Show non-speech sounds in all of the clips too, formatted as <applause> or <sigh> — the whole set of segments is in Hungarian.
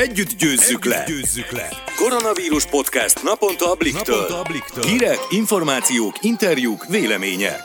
Együtt győzzük, Együtt le. győzzük le! Koronavírus podcast naponta a Bliktől. Naponta a Bliktől. Hírek, információk, interjúk, vélemények.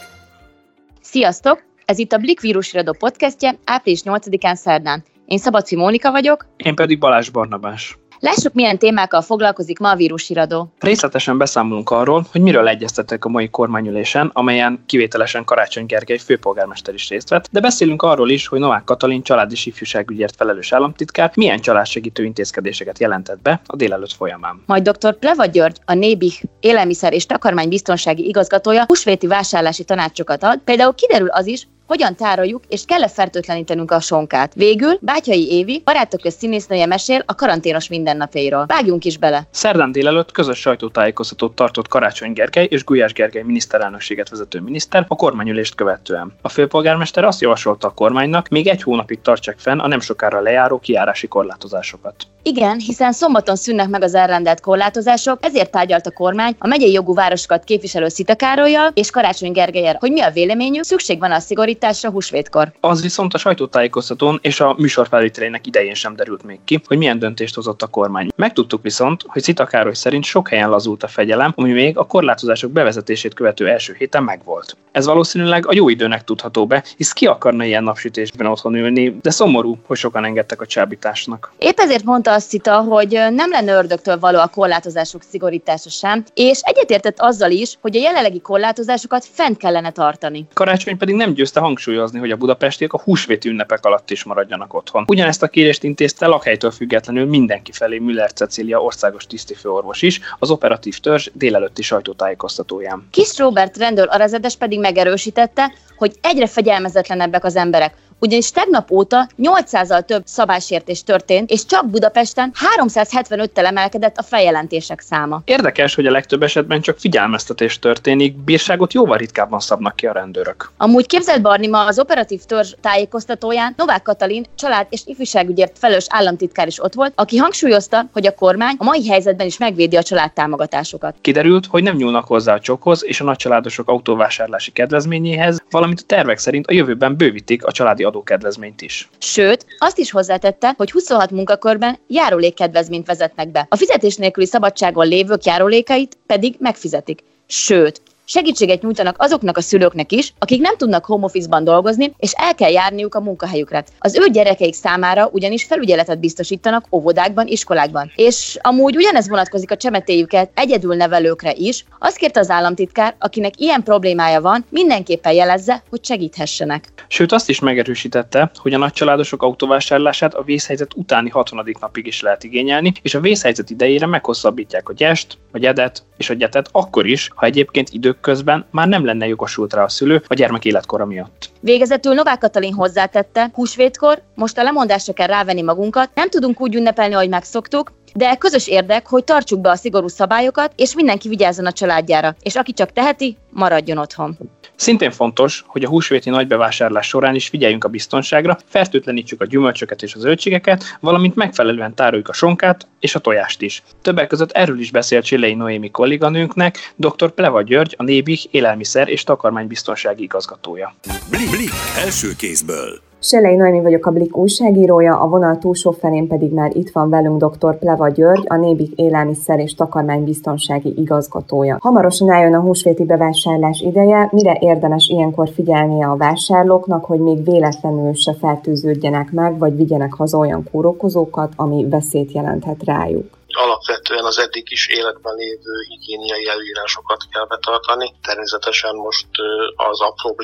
Sziasztok! Ez itt a Blik vírusradó podcastje április 8-án szerdán. Én Szabadfi Mónika vagyok. Én pedig Balázs Barnabás. Lássuk, milyen témákkal foglalkozik ma a vírusiradó. Részletesen beszámolunk arról, hogy miről egyeztettek a mai kormányülésen, amelyen kivételesen Karácsony Gergely főpolgármester is részt vett, de beszélünk arról is, hogy Novák Katalin család és ifjúságügyért felelős államtitkár milyen családsegítő intézkedéseket jelentett be a délelőtt folyamán. Majd dr. Pleva György, a Nébih élelmiszer és takarmánybiztonsági igazgatója húsvéti vásárlási tanácsokat ad. Például kiderül az is, hogyan tároljuk, és kell-e fertőtlenítenünk a sonkát. Végül Bátyai Évi, barátok köz színésznője mesél a karanténos mindennapjairól. Vágjunk is bele! Szerdán délelőtt közös sajtótájékoztatót tartott Karácsony Gergely és Gulyás Gergely miniszterelnökséget vezető miniszter a kormányülést követően. A főpolgármester azt javasolta a kormánynak, még egy hónapig tartsák fenn a nem sokára lejáró kiárási korlátozásokat. Igen, hiszen szombaton szűnnek meg az elrendelt korlátozások, ezért tárgyalt a kormány a megyei jogú városokat képviselő Szita Károlyjal és Karácsony Gergelyel, hogy mi a véleményük, szükség van a szigorításra húsvétkor. Az viszont a sajtótájékoztatón és a műsor felvételének idején sem derült még ki, hogy milyen döntést hozott a kormány. Megtudtuk viszont, hogy Szita Károly szerint sok helyen lazult a fegyelem, ami még a korlátozások bevezetését követő első héten megvolt. Ez valószínűleg a jó időnek tudható be, hisz ki akarna ilyen napsütésben otthon ülni, de szomorú, hogy sokan engedtek a csábításnak. Épp ezért mondta azt Szita, hogy nem lenne ördögtől való a korlátozások szigorítása sem, és egyetértett azzal is, hogy a jelenlegi korlátozásokat fent kellene tartani. Karácsony pedig nem győzte hangsúlyozni, hogy a budapestiek a húsvéti ünnepek alatt is maradjanak otthon. Ugyanezt a kérést intézte lakhelytől függetlenül mindenki felé Müller Cecília országos tisztifőorvos is, az operatív törzs délelőtti sajtótájékoztatóján. Kis Robert rendőr arazedes pedig megerősítette, hogy egyre fegyelmezetlenebbek az emberek, ugyanis tegnap óta 800-al több szabálysértés történt, és csak Budapesten 375-tel emelkedett a feljelentések száma. Érdekes, hogy a legtöbb esetben csak figyelmeztetés történik, bírságot jóval ritkábban szabnak ki a rendőrök. Amúgy képzelt Barni ma az operatív törzs tájékoztatóján Novák Katalin család és ifjúságügyért felelős államtitkár is ott volt, aki hangsúlyozta, hogy a kormány a mai helyzetben is megvédi a családtámogatásokat. Kiderült, hogy nem nyúlnak hozzá a csokhoz és a nagycsaládosok autóvásárlási kedvezményéhez, valamint a tervek szerint a jövőben bővítik a családi adókedvezményt is. Sőt, azt is hozzátette, hogy 26 munkakörben járulékkedvezményt vezetnek be. A fizetés nélküli szabadságon lévők járulékait pedig megfizetik. Sőt, segítséget nyújtanak azoknak a szülőknek is, akik nem tudnak home office-ban dolgozni, és el kell járniuk a munkahelyükre. Az ő gyerekeik számára ugyanis felügyeletet biztosítanak óvodákban, iskolákban. És amúgy ugyanez vonatkozik a csemetéjüket egyedül nevelőkre is. Azt kérte az államtitkár, akinek ilyen problémája van, mindenképpen jelezze, hogy segíthessenek. Sőt, azt is megerősítette, hogy a nagycsaládosok autóvásárlását a vészhelyzet utáni 60. napig is lehet igényelni, és a vészhelyzet idejére meghosszabbítják a gyest, a gyedet és a gyetet akkor is, ha egyébként idő közben már nem lenne jogosult rá a szülő a gyermek életkora miatt. Végezetül Novák Katalin hozzátette, húsvétkor most a lemondásra kell rávenni magunkat, nem tudunk úgy ünnepelni, ahogy megszoktuk, de közös érdek, hogy tartsuk be a szigorú szabályokat, és mindenki vigyázzon a családjára, és aki csak teheti, maradjon otthon. Szintén fontos, hogy a húsvéti nagybevásárlás során is figyeljünk a biztonságra, fertőtlenítsük a gyümölcsöket és a zöldségeket, valamint megfelelően tároljuk a sonkát és a tojást is. Többek között erről is beszélt Csilei Noémi kolléganőnknek, dr. Pleva György, a Nébih élelmiszer és takarmánybiztonsági igazgatója. Blik, blik, első kézből. Selei Noémi vagyok a Blik újságírója, a vonal túlsó felén pedig már itt van velünk dr. Pleva György, a Nébik élelmiszer és takarmánybiztonsági igazgatója. Hamarosan eljön a húsvéti bevásárlás ideje, mire érdemes ilyenkor figyelnie a vásárlóknak, hogy még véletlenül se fertőződjenek meg, vagy vigyenek haza olyan kórokozókat, ami veszélyt jelenthet rájuk alapvetően az eddig is életben lévő higiéniai előírásokat kell betartani. Természetesen most az apró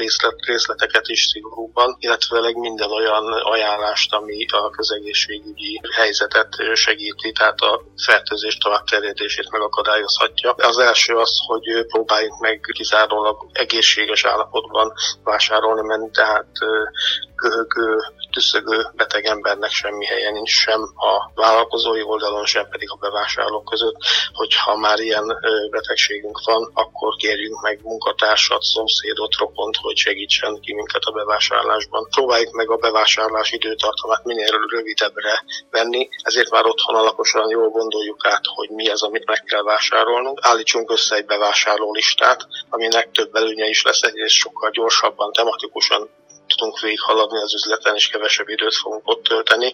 részleteket is szigorúban, illetve minden olyan ajánlást, ami a közegészségügyi helyzetet segíti, tehát a fertőzés tovább terjedését megakadályozhatja. Az első az, hogy próbáljunk meg kizárólag egészséges állapotban vásárolni menni, tehát köhögő, tüszögő beteg embernek semmi helye nincs sem a vállalkozói oldalon, sem pedig a bevásárlók között, hogyha már ilyen betegségünk van, akkor kérjünk meg munkatársat, szomszédot, rokont, hogy segítsen ki minket a bevásárlásban. Próbáljuk meg a bevásárlás időtartamát minél rövidebbre venni, ezért már otthon alaposan jól gondoljuk át, hogy mi az, amit meg kell vásárolnunk. Állítsunk össze egy bevásárló listát, aminek több előnye is lesz, egyrészt sokkal gyorsabban, tematikusan tudunk végighaladni az üzleten, és kevesebb időt fogunk ott tölteni.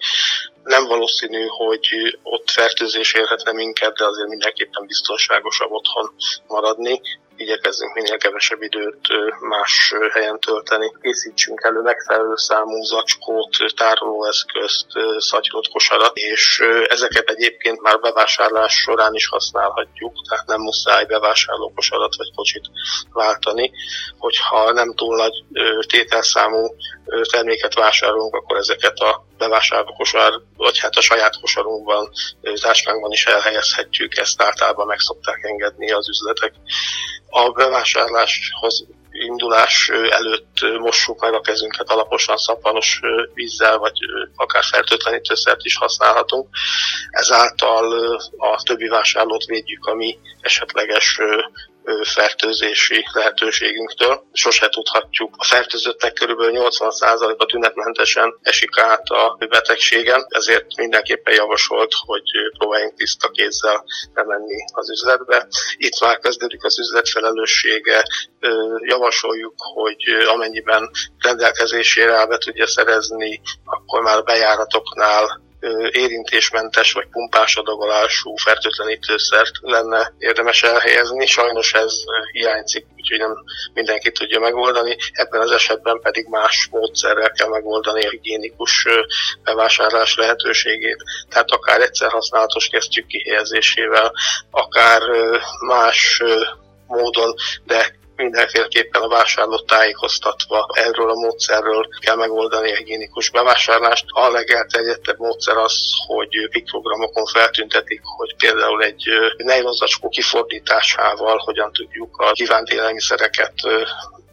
Nem valószínű, hogy ott fertőzés érhetne minket, de azért mindenképpen biztonságosabb otthon maradni igyekezzünk minél kevesebb időt más helyen tölteni. Készítsünk elő megfelelő számú zacskót, tárolóeszközt, szatyrot, kosarat, és ezeket egyébként már bevásárlás során is használhatjuk, tehát nem muszáj bevásárló kosarat vagy kocsit váltani. Hogyha nem túl nagy tételszámú terméket vásárolunk, akkor ezeket a bevásárló kosár, vagy hát a saját kosarunkban, táskánkban is elhelyezhetjük, ezt általában meg szokták engedni az üzletek. A bevásárláshoz indulás előtt mossuk meg a kezünket alaposan szappanos vízzel, vagy akár fertőtlenítőszert is használhatunk. Ezáltal a többi vásárlót védjük a mi esetleges fertőzési lehetőségünktől. Sose tudhatjuk. A fertőzöttek kb. 80%-a tünetmentesen esik át a betegségen, ezért mindenképpen javasolt, hogy próbáljunk tiszta kézzel bemenni az üzletbe. Itt már kezdődik az üzlet felelőssége. Javasoljuk, hogy amennyiben rendelkezésére el be tudja szerezni, akkor már bejáratoknál érintésmentes vagy pumpás adagolású fertőtlenítőszert lenne érdemes elhelyezni. Sajnos ez hiányzik, úgyhogy nem mindenki tudja megoldani. Ebben az esetben pedig más módszerrel kell megoldani a higiénikus bevásárlás lehetőségét. Tehát akár egyszer használatos kesztyűk kihelyezésével, akár más módon, de mindenféleképpen a vásárlót tájékoztatva erről a módszerről kell megoldani a higiénikus bevásárlást. A legelterjedtebb módszer az, hogy piktogramokon feltüntetik, hogy például egy nejlonzacskó kifordításával hogyan tudjuk a kívánt élelmiszereket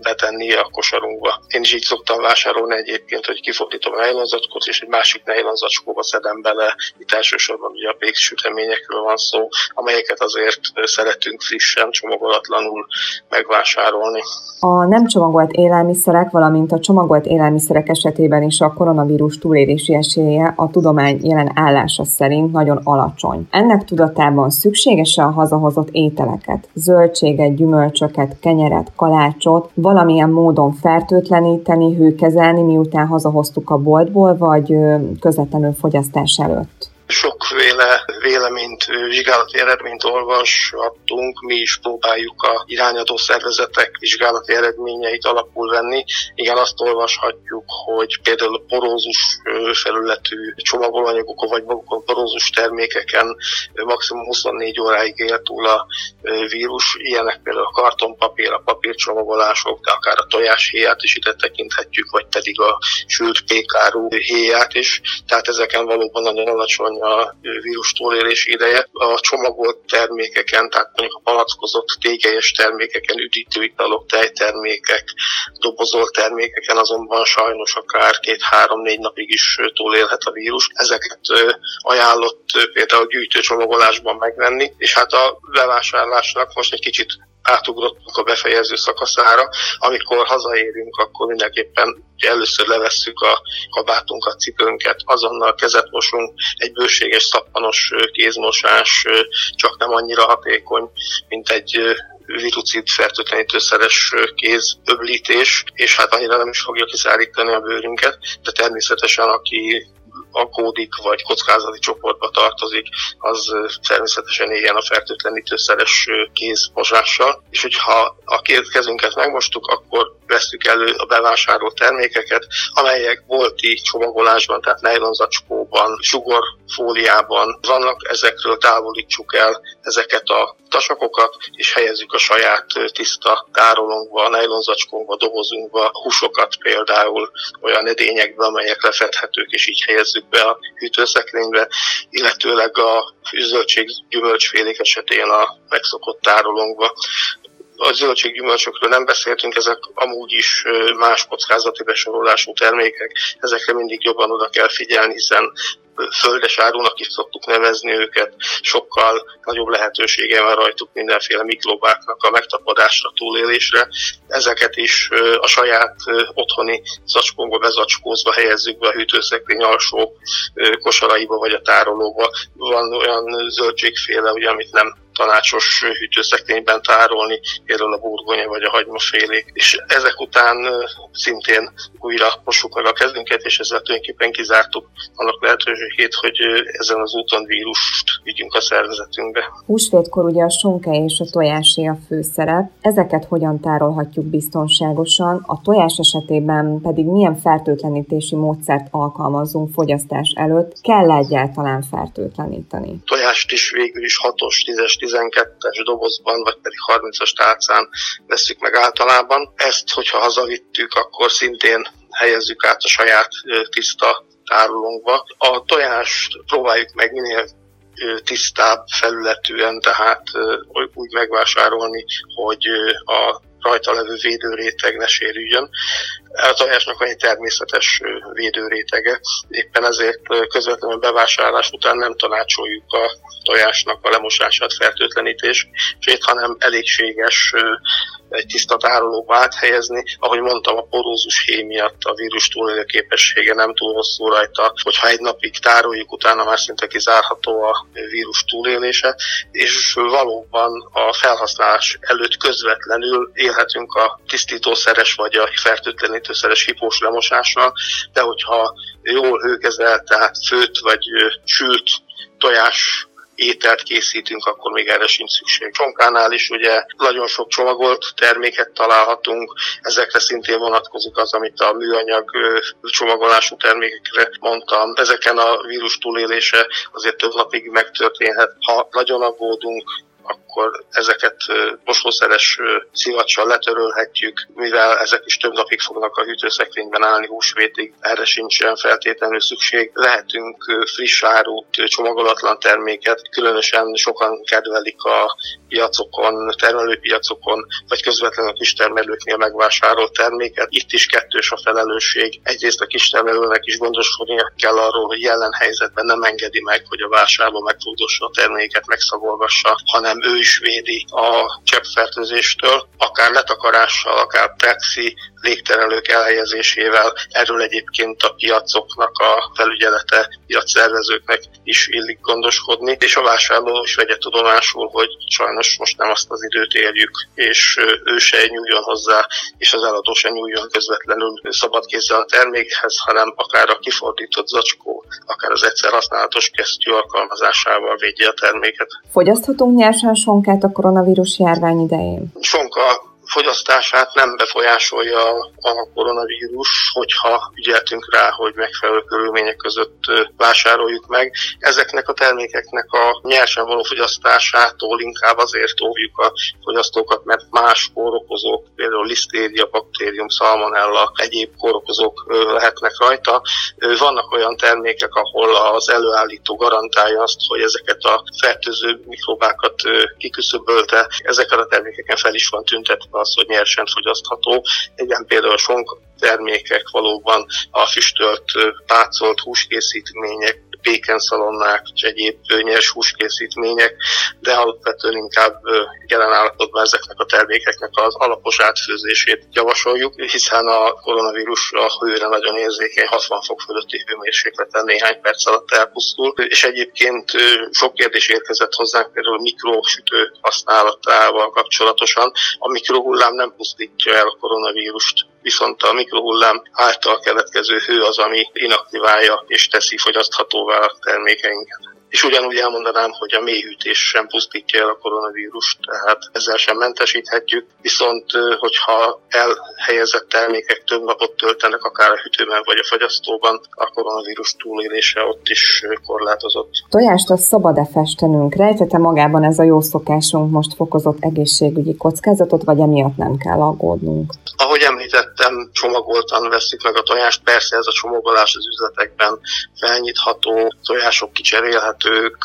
betenni a kosarunkba. Én is így szoktam vásárolni egyébként, hogy kifordítom a nejlonzacskót, és egy másik nejlonzacskóba szedem bele. Itt elsősorban ugye a péksüteményekről van szó, amelyeket azért szeretünk frissen, csomagolatlanul megvásárolni. A nem csomagolt élelmiszerek, valamint a csomagolt élelmiszerek esetében is a koronavírus túlélési esélye a tudomány jelen állása szerint nagyon alacsony. Ennek tudatában szükséges a hazahozott ételeket, zöldséget, gyümölcsöket, kenyeret, kalácsot, valamilyen módon fertőtleníteni, hőkezelni, miután hazahoztuk a boltból, vagy közvetlenül fogyasztás előtt? Sokféle véleményt, vizsgálati eredményt olvashattunk, mi is próbáljuk a irányadó szervezetek vizsgálati eredményeit alapul venni. Igen, azt olvashatjuk, hogy például a porózus felületű csomagolanyagokon vagy magukon porózus termékeken maximum 24 óráig él túl a vírus. Ilyenek például a kartonpapír, a papírcsomagolások, de akár a tojás héját is ide tekinthetjük, vagy pedig a sült pékáru héját is. Tehát ezeken valóban nagyon alacsony a vírus túlélési ideje. A csomagolt termékeken, tehát mondjuk a palackozott tégelyes termékeken, üdítőitalok, tejtermékek, dobozolt termékeken azonban sajnos akár két-három-négy napig is túlélhet a vírus. Ezeket ajánlott például gyűjtőcsomagolásban megvenni, és hát a bevásárlásnak most egy kicsit átugrottunk a befejező szakaszára. Amikor hazaérünk, akkor mindenképpen először levesszük a kabátunkat, cipőnket, azonnal kezet mosunk, egy bőséges szappanos kézmosás csak nem annyira hatékony, mint egy virucid fertőtlenítőszeres kézöblítés, és hát annyira nem is fogja kiszárítani a bőrünket, de természetesen aki aggódik, vagy kockázati csoportba tartozik, az természetesen éljen a fertőtlenítőszeres kézmosással. És hogyha a két kezünket megmostuk, akkor vesztük elő a bevásárolt termékeket, amelyek bolti csomagolásban, tehát nejlonzacskóban, sugorfóliában vannak, ezekről távolítsuk el ezeket a tasakokat, és helyezzük a saját tiszta tárolónkba, nejlonzacskónkba, dobozunkba, húsokat például olyan edényekbe, amelyek lefedhetők, és így helyezzük be a hűtőszekrénybe, illetőleg a zöldség gyümölcsfélék esetén a megszokott tárolónkba. A zöldséggyümölcsökről nem beszéltünk, ezek amúgy is más kockázati besorolású termékek, ezekre mindig jobban oda kell figyelni, hiszen földes árunak is szoktuk nevezni őket, sokkal nagyobb lehetősége van rajtuk mindenféle mikrobáknak a megtapadásra, túlélésre. Ezeket is a saját otthoni zacskónkba bezacskózva helyezzük be a hűtőszekrény alsó kosaraiba vagy a tárolóba. Van olyan zöldségféle, ugye, amit nem tanácsos hűtőszekrényben tárolni, például a burgonya vagy a hagymafélék. És ezek után szintén újra mossuk meg a kezünket, és ezzel tulajdonképpen kizártuk annak lehetőségét, hogy ezen az úton vírust vigyünk a szervezetünkbe. Húsvétkor ugye a sonka és a tojásé a főszerep. Ezeket hogyan tárolhatjuk biztonságosan? A tojás esetében pedig milyen fertőtlenítési módszert alkalmazunk fogyasztás előtt? Kell egyáltalán fertőtleníteni? Tojást is végül is 6-os, 10-es, 12-es dobozban, vagy pedig 30-as tálcán veszük meg általában. Ezt, hogyha hazavittük, akkor szintén helyezzük át a saját tiszta tárolónkba. A tojást próbáljuk meg minél tisztább felületűen, tehát úgy megvásárolni, hogy a rajta levő védőréteg ne sérüljön. A tojásnak van egy természetes védőrétege, éppen ezért közvetlenül bevásárlás után nem tanácsoljuk a tojásnak a lemosását, fertőtlenítés, hanem elégséges egy tiszta tárolóba áthelyezni. Ahogy mondtam, a porózus hé miatt a vírus túlélő képessége nem túl hosszú rajta, hogyha egy napig tároljuk, utána már szinte kizárható a vírus túlélése, és valóban a felhasználás előtt közvetlenül élhetünk a tisztítószeres vagy a fertőtlenítőszeres hipós lemosással, de hogyha jól hőkezelt, tehát főt vagy sült tojás ételt készítünk, akkor még erre sincs szükség. Csonkánál is ugye nagyon sok csomagolt terméket találhatunk, ezekre szintén vonatkozik az, amit a műanyag csomagolású termékekre mondtam. Ezeken a vírus túlélése azért több napig megtörténhet. Ha nagyon aggódunk, akkor ezeket mosószeres szivacsal letörölhetjük, mivel ezek is több napig fognak a hűtőszekrényben állni húsvétig, erre sincsen feltétlenül szükség. Lehetünk friss árut, csomagolatlan terméket, különösen sokan kedvelik a piacokon, termelőpiacokon, vagy közvetlenül a kistermelőknél megvásárolt terméket. Itt is kettős a felelősség. Egyrészt a kistermelőnek is gondoskodnia kell arról, hogy jelen helyzetben nem engedi meg, hogy a vásárló megfogdossa a terméket, megszagolgassa, hanem ő is védi a cseppfertőzéstől, akár letakarással, akár plexi, légterelők elhelyezésével. Erről egyébként a piacoknak a felügyelete, piacszervezőknek is illik gondoskodni, és a vásárló is vegye tudomásul, hogy sajnos most nem azt az időt érjük, és ő se nyúljon hozzá, és az eladó se nyúljon közvetlenül szabad kézzel a termékhez, hanem akár a kifordított zacskó, akár az egyszer használatos kesztyű alkalmazásával védje a terméket. Fogyaszthatunk nyersen sonkát a koronavírus járvány idején? Sonka fogyasztását nem befolyásolja a koronavírus, hogyha ügyeltünk rá, hogy megfelelő körülmények között vásároljuk meg. Ezeknek a termékeknek a nyersen való fogyasztásától inkább azért óvjuk a fogyasztókat, mert más kórokozók, például lisztéria, baktérium, szalmonella, egyéb kórokozók lehetnek rajta. Vannak olyan termékek, ahol az előállító garantálja azt, hogy ezeket a fertőző mikrobákat kiküszöbölte, ezeket a termékeken fel is van tüntetve az, hogy nyersen fogyasztható. Ilyen például sonk termékek valóban a füstölt, pácolt húskészítmények, pékenszalonnák és egyéb nyers húskészítmények, de alapvetően inkább jelen állapotban ezeknek a termékeknek az alapos átfőzését javasoljuk, hiszen a koronavírus a hőre nagyon érzékeny, 60 fok fölötti hőmérsékleten néhány perc alatt elpusztul, és egyébként sok kérdés érkezett hozzánk például mikrosütő használatával kapcsolatosan. A mikrohullám nem pusztítja el a koronavírust, viszont a mikrohullám által keletkező hő az, ami inaktiválja és teszi fogyaszthatóvá a termékeinket és ugyanúgy elmondanám, hogy a mélyhűtés sem pusztítja el a koronavírust, tehát ezzel sem mentesíthetjük, viszont hogyha elhelyezett termékek több napot töltenek akár a hűtőben vagy a fagyasztóban, a koronavírus túlélése ott is korlátozott. Tojást a szabad-e festenünk? Rejtete magában ez a jó szokásunk most fokozott egészségügyi kockázatot, vagy emiatt nem kell aggódnunk? Ahogy említettem, csomagoltan veszik meg a tojást, persze ez a csomagolás az üzletekben felnyitható, tojások kicserélhető, ők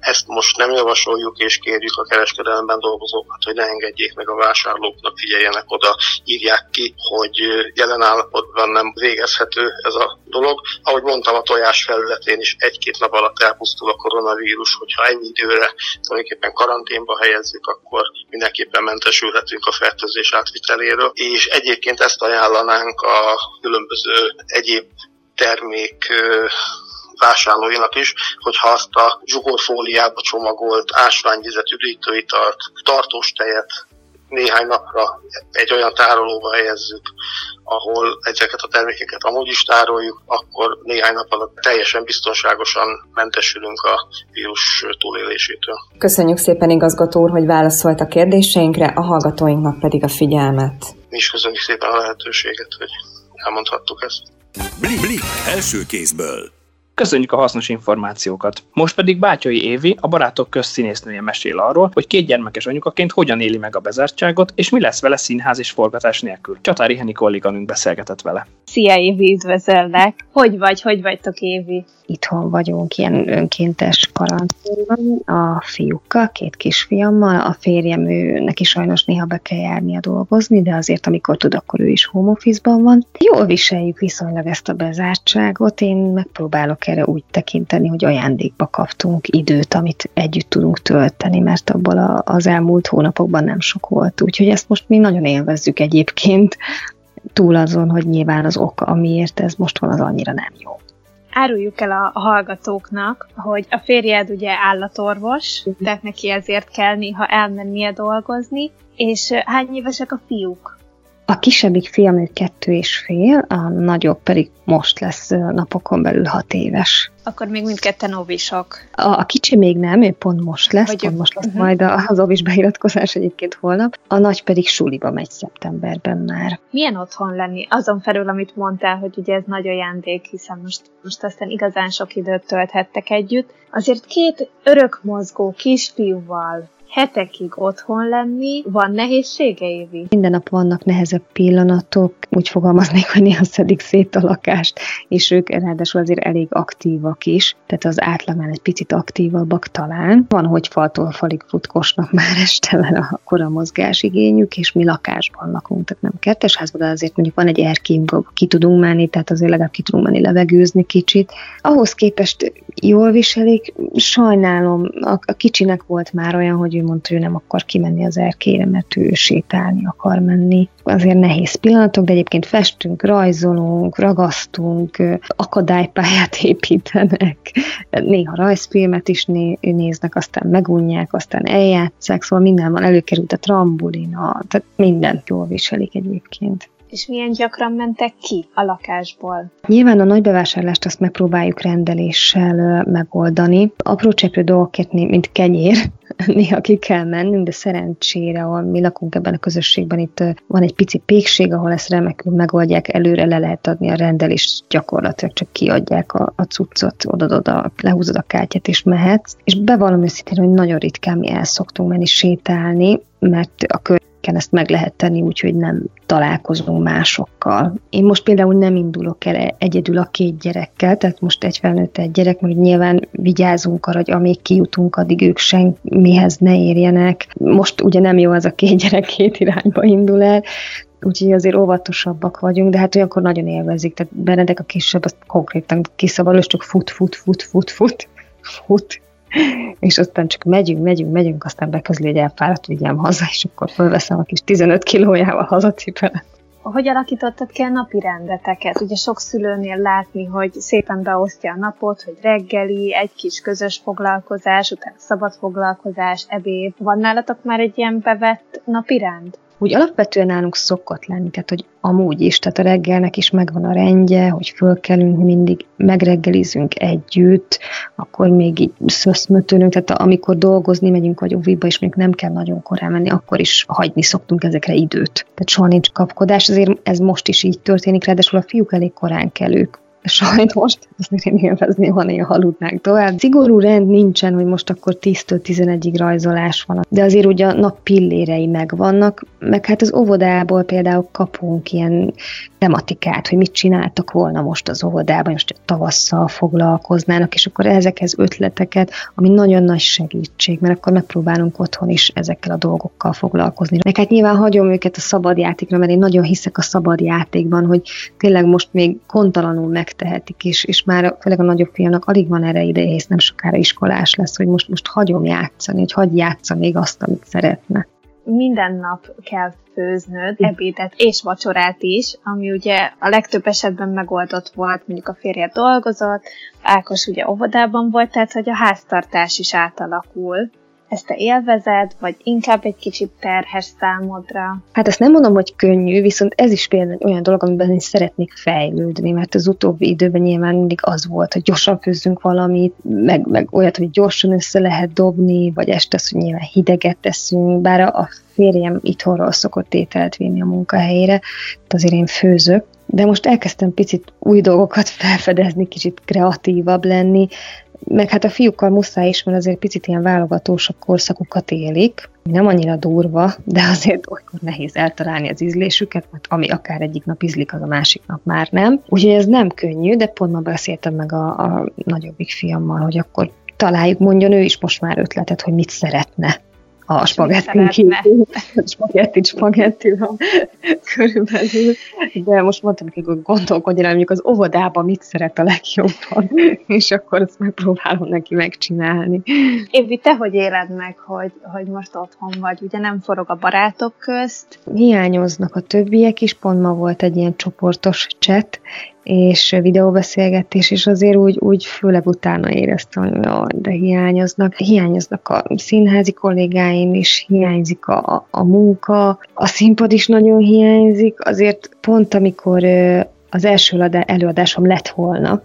ezt most nem javasoljuk, és kérjük a kereskedelemben dolgozókat, hogy ne engedjék meg a vásárlóknak, figyeljenek oda, írják ki, hogy jelen állapotban nem végezhető ez a dolog. Ahogy mondtam, a tojás felületén is egy-két nap alatt elpusztul a koronavírus, hogyha ennyi időre tulajdonképpen karanténba helyezzük, akkor mindenképpen mentesülhetünk a fertőzés átviteléről. És egyébként ezt ajánlanánk a különböző egyéb termék vásárlóinak is, hogyha azt a zsugorfóliába csomagolt ásványvizet, üdítőitalt, tartós tejet néhány napra egy olyan tárolóba helyezzük, ahol ezeket a termékeket amúgy is tároljuk, akkor néhány nap alatt teljesen biztonságosan mentesülünk a vírus túlélésétől. Köszönjük szépen igazgató úr, hogy válaszolt a kérdéseinkre, a hallgatóinknak pedig a figyelmet. Mi is köszönjük szépen a lehetőséget, hogy elmondhattuk ezt. Blik, blik, első kézből. Köszönjük a hasznos információkat. Most pedig Bátyai Évi, a barátok közszínésznője mesél arról, hogy két gyermekes anyukaként hogyan éli meg a bezártságot, és mi lesz vele színház és forgatás nélkül. Csatári Heni kolléganünk beszélgetett vele. Szia Évi! Hogy vagy, hogy vagytok Évi? Itthon vagyunk ilyen önkéntes karanténban a fiúkkal, két kisfiammal. A férjem ő, neki sajnos néha be kell járnia dolgozni, de azért amikor tud, akkor ő is home office-ban van. Jól viseljük viszonylag ezt a bezártságot. Én megpróbálok erre úgy tekinteni, hogy ajándékba kaptunk időt, amit együtt tudunk tölteni, mert abból a, az elmúlt hónapokban nem sok volt. Úgyhogy ezt most mi nagyon élvezzük egyébként, túl azon, hogy nyilván az ok, amiért ez most van, az annyira nem jó. Áruljuk el a hallgatóknak, hogy a férjed ugye állatorvos, tehát neki ezért kell néha elmennie dolgozni, és hány évesek a fiúk? A kisebbik fiam ő kettő és fél, a nagyobb pedig most lesz napokon belül hat éves. Akkor még mindketten óvisok. A, a kicsi még nem, ő pont most lesz, Vagy pont most lesz uh-huh. majd az óvis beiratkozás egyébként holnap. A nagy pedig suliba megy szeptemberben már. Milyen otthon lenni? Azon felül, amit mondtál, hogy ugye ez nagy ajándék, hiszen most, most aztán igazán sok időt tölthettek együtt. Azért két örökmozgó kisfiúval hetekig otthon lenni, van nehézsége, Évi? Minden nap vannak nehezebb pillanatok, úgy fogalmaznék, hogy néha szedik szét a lakást, és ők ráadásul azért elég aktívak is, tehát az átlagán egy picit aktívabbak talán. Van, hogy faltól falig futkosnak <laughs> már este vele akkor a mozgásigényük, és mi lakásban lakunk, tehát nem kertesházban, de azért mondjuk van egy erkénk, ki tudunk menni, tehát azért legalább ki tudunk menni levegőzni kicsit. Ahhoz képest jól viselik, sajnálom, a, a kicsinek volt már olyan, hogy ő mondta, ő nem akar kimenni az erkére, mert ő sétálni akar menni. Azért nehéz pillanatok, de egyébként festünk, rajzolunk, ragasztunk, akadálypályát <laughs> építenek, néha rajzfilmet is né- néznek, aztán megunják, aztán eljátszák, szóval minden van, előkerült a trambulina, tehát mindent jól viselik egyébként és milyen gyakran mentek ki a lakásból? Nyilván a nagy bevásárlást azt megpróbáljuk rendeléssel megoldani. Apró cseprő dolgokért, mint kenyér, <laughs> néha ki kell mennünk, de szerencsére, ahol mi lakunk ebben a közösségben, itt van egy pici pékség, ahol ezt remekül megoldják, előre le lehet adni a rendelést, gyakorlatilag csak kiadják a, a cuccot, oda-oda, lehúzod a kártyát és mehetsz. És bevallom őszintén, hogy nagyon ritkán mi el szoktunk menni sétálni, mert a kör ezt meg lehet tenni, úgyhogy nem találkozunk másokkal. Én most például nem indulok el egyedül a két gyerekkel, tehát most egy felnőtt egy gyerek, mert nyilván vigyázunk arra, hogy amíg kijutunk, addig ők semmihez ne érjenek. Most ugye nem jó az a két gyerek két irányba indul el, úgyhogy azért óvatosabbak vagyunk, de hát olyankor nagyon élvezik. Tehát Benedek a kisebb, azt konkrétan kiszabad, és csak fut, fut, fut, fut, fut, fut, és aztán csak megyünk, megyünk, megyünk, aztán beközli, hogy elfáradt, vigyem haza, és akkor fölveszem a kis 15 kilójával hazacipelet. Hogy alakítottad ki a napi rendeteket? Ugye sok szülőnél látni, hogy szépen beosztja a napot, hogy reggeli, egy kis közös foglalkozás, utána szabad foglalkozás, ebéd. Van nálatok már egy ilyen bevett napi rend? Úgy alapvetően nálunk szokott lenni, tehát hogy amúgy is, tehát a reggelnek is megvan a rendje, hogy fölkelünk mindig, megreggelizünk együtt, akkor még így szöszmötölünk, tehát amikor dolgozni megyünk, vagy óviba, és még nem kell nagyon korán menni, akkor is hagyni szoktunk ezekre időt. Tehát soha nincs kapkodás, ezért ez most is így történik, ráadásul a fiúk elég korán kelők, sajnos, azért én élvezni, ha néha aludnánk tovább. Szigorú rend nincsen, hogy most akkor 10-től 11-ig rajzolás van, de azért ugye a nap pillérei megvannak, meg hát az óvodából például kapunk ilyen tematikát, hogy mit csináltak volna most az óvodában, most tavasszal foglalkoznának, és akkor ezekhez ötleteket, ami nagyon nagy segítség, mert akkor megpróbálunk otthon is ezekkel a dolgokkal foglalkozni. Meg hát nyilván hagyom őket a szabad játékra, mert én nagyon hiszek a szabad játékban, hogy tényleg most még kontalanul megtehetik, és, és már főleg a nagyobb fiának alig van erre ideje, hisz nem sokára iskolás lesz, hogy most, most hagyom játszani, hogy hagyj játsza még azt, amit szeretne. minden nap kell főznöd, ebédet és vacsorát is, ami ugye a legtöbb esetben megoldott volt, mondjuk a férje dolgozott, Ákos ugye óvodában volt, tehát hogy a háztartás is átalakul, ezt te élvezed, vagy inkább egy kicsit terhes számodra? Hát ezt nem mondom, hogy könnyű, viszont ez is például olyan dolog, amiben én szeretnék fejlődni, mert az utóbbi időben nyilván mindig az volt, hogy gyorsan főzzünk valamit, meg, meg olyat, hogy gyorsan össze lehet dobni, vagy este az, hogy nyilván hideget teszünk, bár a férjem itthonról szokott ételt vinni a munkahelyére, azért én főzök, de most elkezdtem picit új dolgokat <laughs> felfedezni, kicsit kreatívabb lenni, meg hát a fiúkkal muszáj is, mert azért picit ilyen válogatósabb korszakokat élik, nem annyira durva, de azért olykor nehéz eltalálni az ízlésüket, mert ami akár egyik nap ízlik, az a másik nap már nem. Úgyhogy ez nem könnyű, de pont ma beszéltem meg a, a nagyobbik fiammal, hogy akkor találjuk, mondjon ő is most már ötletet, hogy mit szeretne a spagettin kívül. <laughs> Spagetti, spagetti van körülbelül. De most mondtam hogy gondolkodjon mondjuk az óvodában mit szeret a legjobban, <laughs> és akkor ezt megpróbálom neki megcsinálni. Évi, te hogy éled meg, hogy, hogy most otthon vagy? Ugye nem forog a barátok közt? Hiányoznak a többiek is, pont ma volt egy ilyen csoportos chat, és videóbeszélgetés, és azért úgy, úgy főleg utána éreztem, hogy jó, de hiányoznak. Hiányoznak a színházi kollégáim is, hiányzik a, a munka, a színpad is nagyon hiányzik, azért pont amikor az első előadásom lett volna,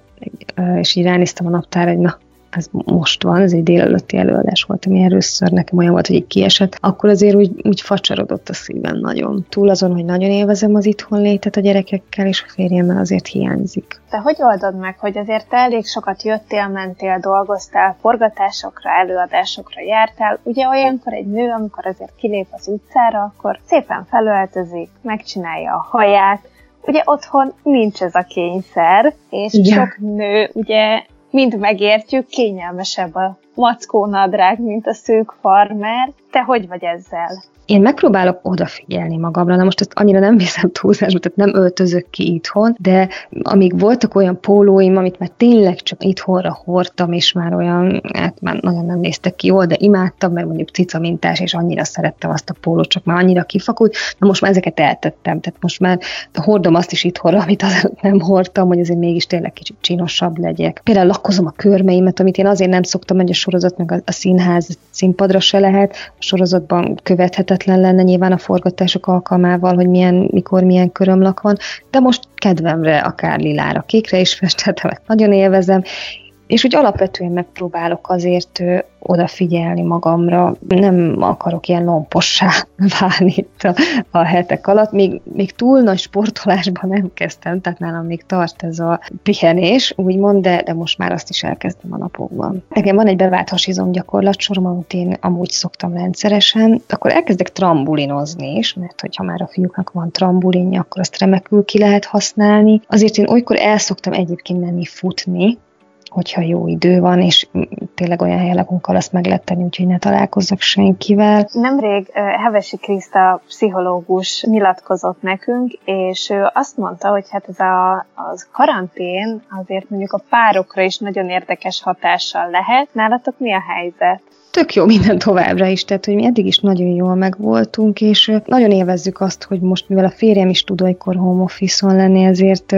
és így ránéztem a naptára, hogy na, ez most van, ez egy délelőtti előadás volt, ami először nekem olyan volt, hogy így kiesett, akkor azért úgy, úgy facsarodott a szívem nagyon. Túl azon, hogy nagyon élvezem az itthon létet a gyerekekkel, és a férjemmel azért hiányzik. Te hogy oldod meg, hogy azért te elég sokat jöttél, mentél, dolgoztál, forgatásokra, előadásokra jártál. Ugye olyankor egy nő, amikor azért kilép az utcára, akkor szépen felöltözik, megcsinálja a haját, Ugye otthon nincs ez a kényszer, és Igen. sok nő ugye mind megértjük, kényelmesebb a mackó nadrág, mint a szűk farmer. Te hogy vagy ezzel? Én megpróbálok odafigyelni magamra, na most ezt annyira nem viszem túlzásba, tehát nem öltözök ki itthon, de amíg voltak olyan pólóim, amit már tényleg csak itthonra hordtam, és már olyan, hát már nagyon nem néztek ki jól, de imádtam, mert mondjuk cica mintás, és annyira szerettem azt a pólót, csak már annyira kifakult, na most már ezeket eltettem, tehát most már hordom azt is itthonra, amit az nem hordtam, hogy azért mégis tényleg kicsit csinosabb legyek. Például lakkozom a körmeimet, amit én azért nem szoktam, hogy a sorozat meg a, a színház színpadra se lehet, a sorozatban követhetetlen lenne nyilván a forgatások alkalmával, hogy milyen, mikor milyen körömlak van, de most kedvemre akár lilára, kékre is festettem, nagyon élvezem, és úgy alapvetően megpróbálok azért odafigyelni magamra, nem akarok ilyen lompossá <laughs> válni itt a, a hetek alatt. Még, még túl nagy sportolásban nem kezdtem, tehát nálam még tart ez a pihenés, úgymond, de, de most már azt is elkezdem a napokban. Nekem van egy bevált hasizom gyakorlatsorom, amit én amúgy szoktam rendszeresen, akkor elkezdek trambulinozni is, mert hogyha már a fiúknak van trambulinja, akkor azt remekül ki lehet használni. Azért én olykor el szoktam egyébként menni futni, hogyha jó idő van, és tényleg olyan helyen lakunk, ahol azt meg lehet tenni, úgyhogy ne találkozzak senkivel. Nemrég Hevesi Kriszta pszichológus nyilatkozott nekünk, és ő azt mondta, hogy hát ez a, az karantén azért mondjuk a párokra is nagyon érdekes hatással lehet. Nálatok mi a helyzet? tök jó minden továbbra is, tehát hogy mi eddig is nagyon jól megvoltunk, és nagyon élvezzük azt, hogy most, mivel a férjem is tud olykor home office lenni, ezért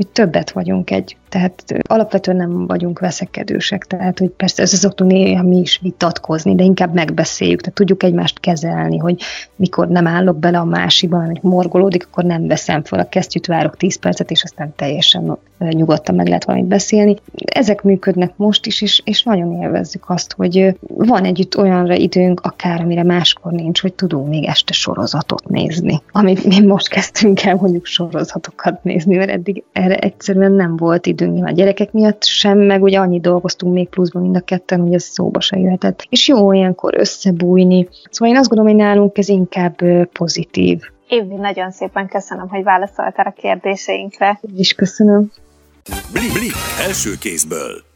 hogy többet vagyunk egy tehát alapvetően nem vagyunk veszekedősek, tehát hogy persze össze szoktunk néha mi is vitatkozni, de inkább megbeszéljük, tehát tudjuk egymást kezelni, hogy mikor nem állok bele a másikba, hogy morgolódik, akkor nem veszem fel a kesztyűt, várok 10 percet, és aztán teljesen nyugodtan meg lehet valamit beszélni. Ezek működnek most is, és, és nagyon élvezzük azt, hogy van együtt olyanra időnk, akár amire máskor nincs, hogy tudunk még este sorozatot nézni. Amit mi most kezdtünk el mondjuk sorozatokat nézni, mert eddig erre egyszerűen nem volt idő időnk nyilván a gyerekek miatt sem, meg ugye annyi dolgoztunk még pluszban mind a ketten, hogy ez szóba se jöhetett. És jó olyankor összebújni. Szóval én azt gondolom, hogy nálunk ez inkább pozitív. Évi, nagyon szépen köszönöm, hogy válaszoltál a kérdéseinkre. Én is köszönöm. Blik, blik, első kézből.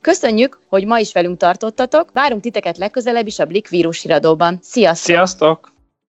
Köszönjük, hogy ma is velünk tartottatok. Várunk titeket legközelebb is a Blik vírus híradóban. Sziasztok! Sziasztok!